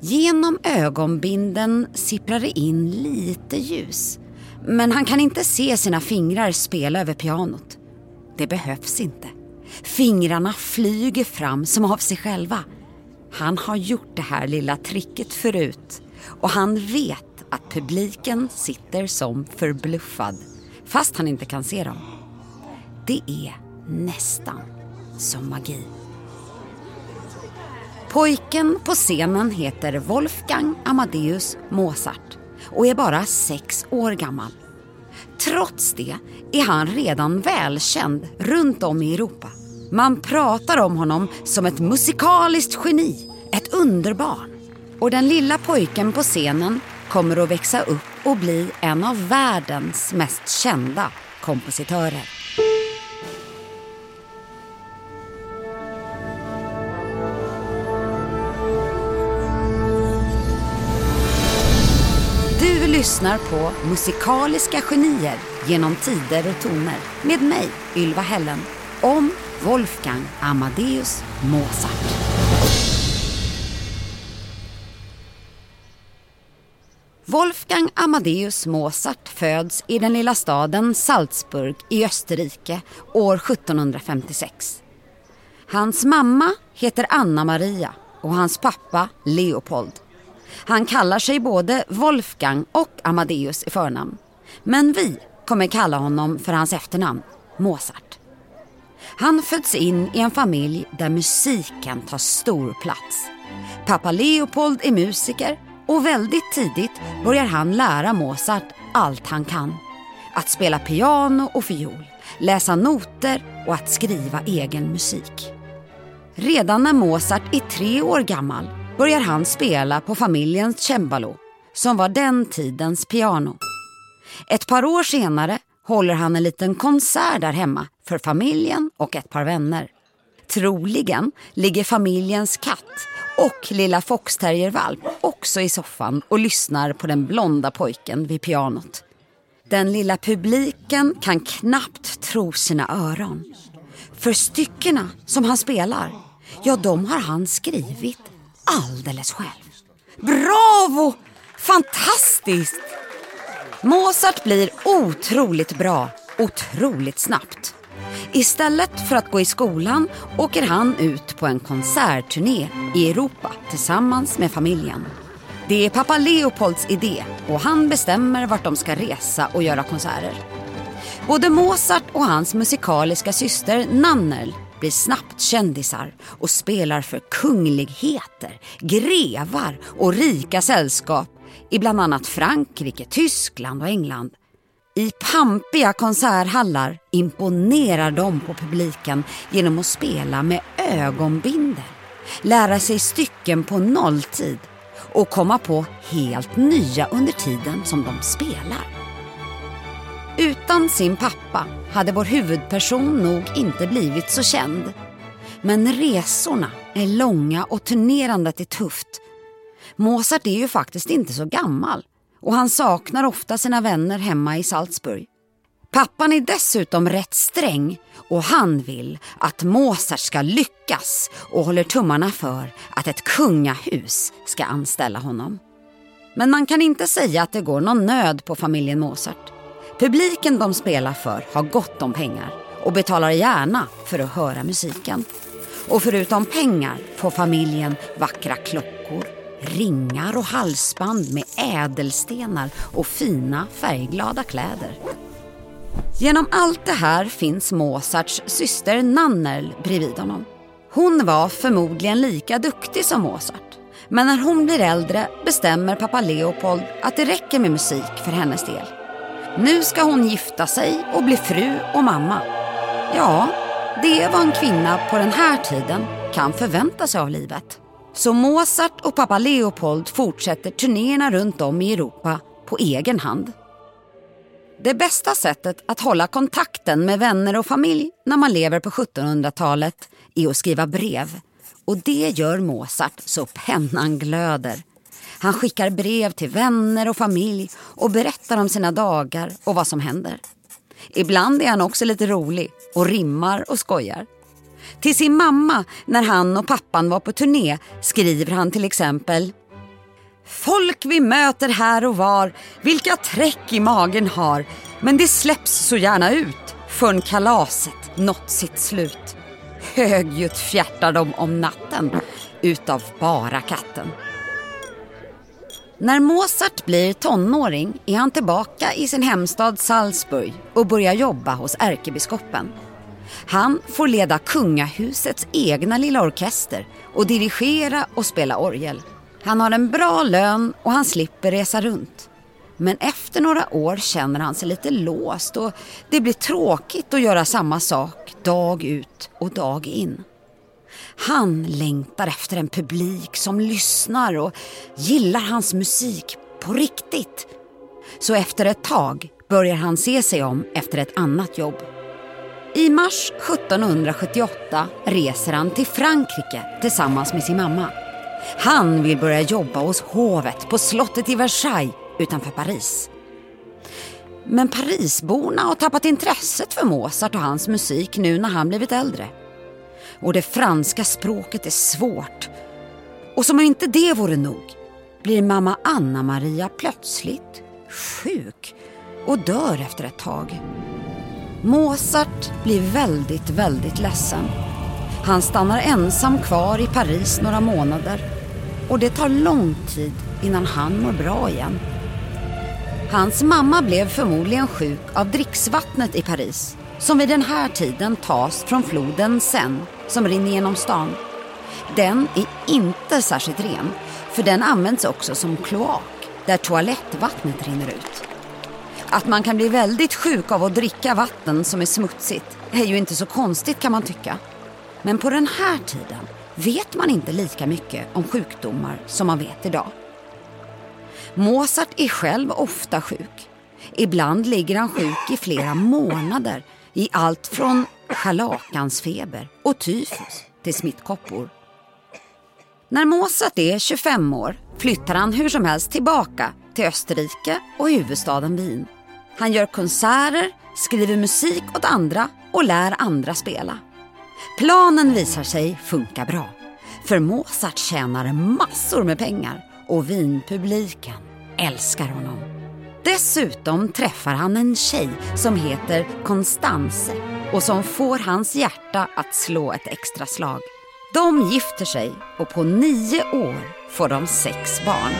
Genom ögonbinden sipprar det in lite ljus. Men han kan inte se sina fingrar spela över pianot. Det behövs inte. Fingrarna flyger fram som av sig själva. Han har gjort det här lilla tricket förut och han vet att publiken sitter som förbluffad fast han inte kan se dem. Det är nästan som magi. Pojken på scenen heter Wolfgang Amadeus Mozart och är bara sex år gammal. Trots det är han redan välkänd runt om i Europa. Man pratar om honom som ett musikaliskt geni, ett underbarn. Och den lilla pojken på scenen kommer att växa upp och bli en av världens mest kända kompositörer. Lyssnar på Musikaliska genier genom tider och toner med mig, Ylva Hällen, om Wolfgang Amadeus Mozart. Wolfgang Amadeus Mozart föds i den lilla staden Salzburg i Österrike år 1756. Hans mamma heter Anna Maria och hans pappa Leopold. Han kallar sig både Wolfgang och Amadeus i förnamn. Men vi kommer kalla honom för hans efternamn, Mozart. Han föds in i en familj där musiken tar stor plats. Pappa Leopold är musiker och väldigt tidigt börjar han lära Mozart allt han kan. Att spela piano och fiol, läsa noter och att skriva egen musik. Redan när Mozart är tre år gammal börjar han spela på familjens cembalo, som var den tidens piano. Ett par år senare håller han en liten konsert där hemma för familjen och ett par vänner. Troligen ligger familjens katt och lilla foxterriervalp också i soffan och lyssnar på den blonda pojken vid pianot. Den lilla publiken kan knappt tro sina öron. För styckena som han spelar, ja de har han skrivit alldeles själv. Bravo! Fantastiskt! Mozart blir otroligt bra, otroligt snabbt. Istället för att gå i skolan åker han ut på en konsertturné i Europa tillsammans med familjen. Det är pappa Leopolds idé och han bestämmer vart de ska resa och göra konserter. Både Mozart och hans musikaliska syster Nannel blir snabbt kändisar och spelar för kungligheter, grevar och rika sällskap i bland annat Frankrike, Tyskland och England. I pampiga konserthallar imponerar de på publiken genom att spela med ögonbindel, lära sig stycken på nolltid och komma på helt nya under tiden som de spelar. Utan sin pappa hade vår huvudperson nog inte blivit så känd. Men resorna är långa och turnerandet är tufft. Mozart är ju faktiskt inte så gammal och han saknar ofta sina vänner hemma i Salzburg. Pappan är dessutom rätt sträng och han vill att Mozart ska lyckas och håller tummarna för att ett kungahus ska anställa honom. Men man kan inte säga att det går någon nöd på familjen Mozart. Publiken de spelar för har gott om pengar och betalar gärna för att höra musiken. Och förutom pengar får familjen vackra klockor, ringar och halsband med ädelstenar och fina färgglada kläder. Genom allt det här finns Mozarts syster Nannerl bredvid honom. Hon var förmodligen lika duktig som Mozart. Men när hon blir äldre bestämmer pappa Leopold att det räcker med musik för hennes del. Nu ska hon gifta sig och bli fru och mamma. Ja, det är vad en kvinna på den här tiden kan förvänta sig av livet. Så Mozart och pappa Leopold fortsätter turnéerna runt om i Europa på egen hand. Det bästa sättet att hålla kontakten med vänner och familj när man lever på 1700-talet är att skriva brev. Och det gör Mozart så pennan glöder. Han skickar brev till vänner och familj och berättar om sina dagar och vad som händer. Ibland är han också lite rolig och rimmar och skojar. Till sin mamma när han och pappan var på turné skriver han till exempel Folk vi möter här och var, vilka träck i magen har. Men det släpps så gärna ut förrän kalaset nått sitt slut. Högljutt fjärtar de om natten utav bara katten. När Mozart blir tonåring är han tillbaka i sin hemstad Salzburg och börjar jobba hos ärkebiskopen. Han får leda kungahusets egna lilla orkester och dirigera och spela orgel. Han har en bra lön och han slipper resa runt. Men efter några år känner han sig lite låst och det blir tråkigt att göra samma sak dag ut och dag in. Han längtar efter en publik som lyssnar och gillar hans musik på riktigt. Så efter ett tag börjar han se sig om efter ett annat jobb. I mars 1778 reser han till Frankrike tillsammans med sin mamma. Han vill börja jobba hos hovet på slottet i Versailles utanför Paris. Men Parisborna har tappat intresset för Mozart och hans musik nu när han blivit äldre. Och det franska språket är svårt. Och som om inte det vore nog blir mamma Anna-Maria plötsligt sjuk och dör efter ett tag. Mozart blir väldigt, väldigt ledsen. Han stannar ensam kvar i Paris några månader och det tar lång tid innan han mår bra igen. Hans mamma blev förmodligen sjuk av dricksvattnet i Paris som vid den här tiden tas från floden Seine som rinner genom stan. Den är inte särskilt ren för den används också som kloak där toalettvattnet rinner ut. Att man kan bli väldigt sjuk av att dricka vatten som är smutsigt är ju inte så konstigt kan man tycka. Men på den här tiden vet man inte lika mycket om sjukdomar som man vet idag. Mozart är själv ofta sjuk. Ibland ligger han sjuk i flera månader i allt från scharlakansfeber och tyfus till smittkoppor. När Mozart är 25 år flyttar han hur som helst tillbaka till Österrike och huvudstaden Wien. Han gör konserter, skriver musik åt andra och lär andra spela. Planen visar sig funka bra. För Mozart tjänar massor med pengar och vinpubliken älskar honom. Dessutom träffar han en tjej som heter Constance och som får hans hjärta att slå ett extra slag. De gifter sig och på nio år får de sex barn.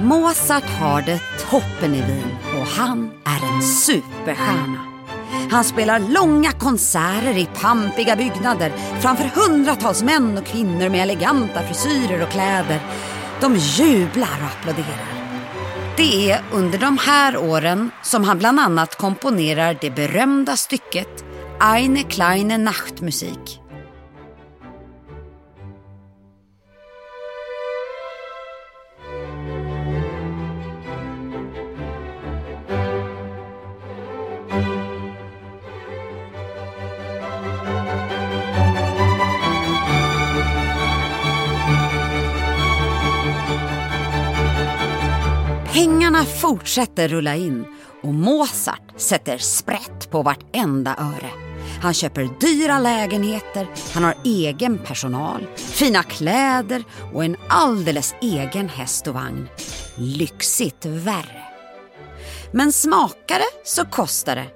Mozart har det toppen i Wien och han är en superstjärna. Han spelar långa konserter i pampiga byggnader framför hundratals män och kvinnor med eleganta frisyrer och kläder. De jublar och applåderar. Det är under de här åren som han bland annat komponerar det berömda stycket Eine kleine Nachtmusik. Pengarna fortsätter rulla in och Mozart sätter sprätt på vartenda öre. Han köper dyra lägenheter, han har egen personal, fina kläder och en alldeles egen häst och vagn. Lyxigt värre. Men smakar det så kostar det.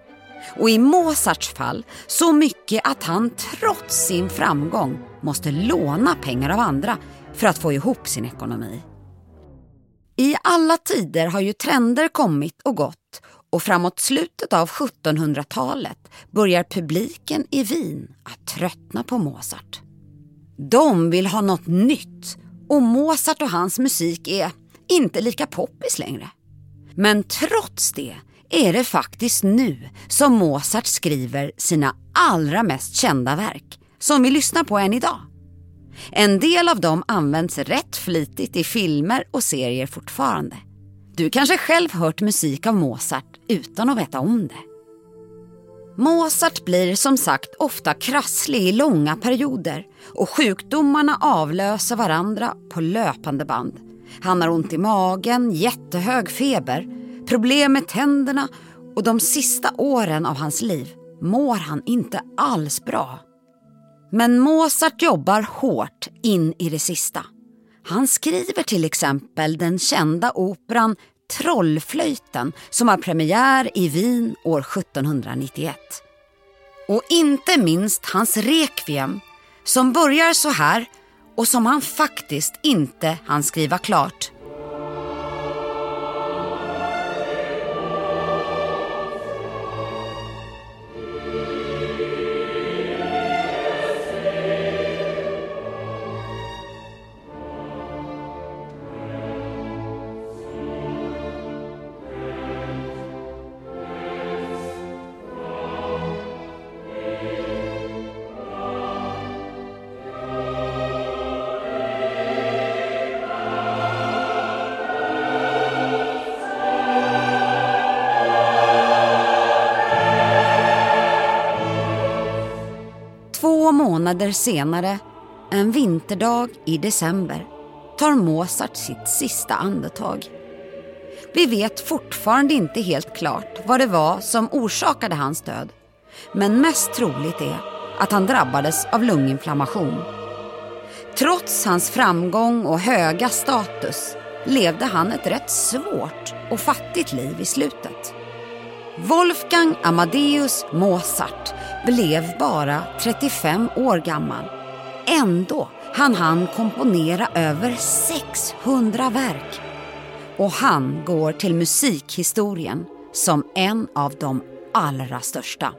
Och i Mozarts fall så mycket att han trots sin framgång måste låna pengar av andra för att få ihop sin ekonomi. I alla tider har ju trender kommit och gått och framåt slutet av 1700-talet börjar publiken i Wien att tröttna på Mozart. De vill ha något nytt och Mozart och hans musik är inte lika poppis längre. Men trots det är det faktiskt nu som Mozart skriver sina allra mest kända verk som vi lyssnar på än idag. En del av dem används rätt flitigt i filmer och serier fortfarande. Du kanske själv hört musik av Mozart utan att veta om det. Mozart blir som sagt ofta krasslig i långa perioder och sjukdomarna avlöser varandra på löpande band. Han har ont i magen, jättehög feber, problem med tänderna och de sista åren av hans liv mår han inte alls bra. Men Mozart jobbar hårt in i det sista. Han skriver till exempel den kända operan Trollflöjten som har premiär i Wien år 1791. Och inte minst hans Requiem som börjar så här och som han faktiskt inte hann skriva klart. Månader senare, en vinterdag i december, tar Mozart sitt sista andetag. Vi vet fortfarande inte helt klart vad det var som orsakade hans död. Men mest troligt är att han drabbades av lunginflammation. Trots hans framgång och höga status levde han ett rätt svårt och fattigt liv i slutet. Wolfgang Amadeus Mozart blev bara 35 år gammal. Ändå hann han komponera över 600 verk. Och han går till musikhistorien som en av de allra största.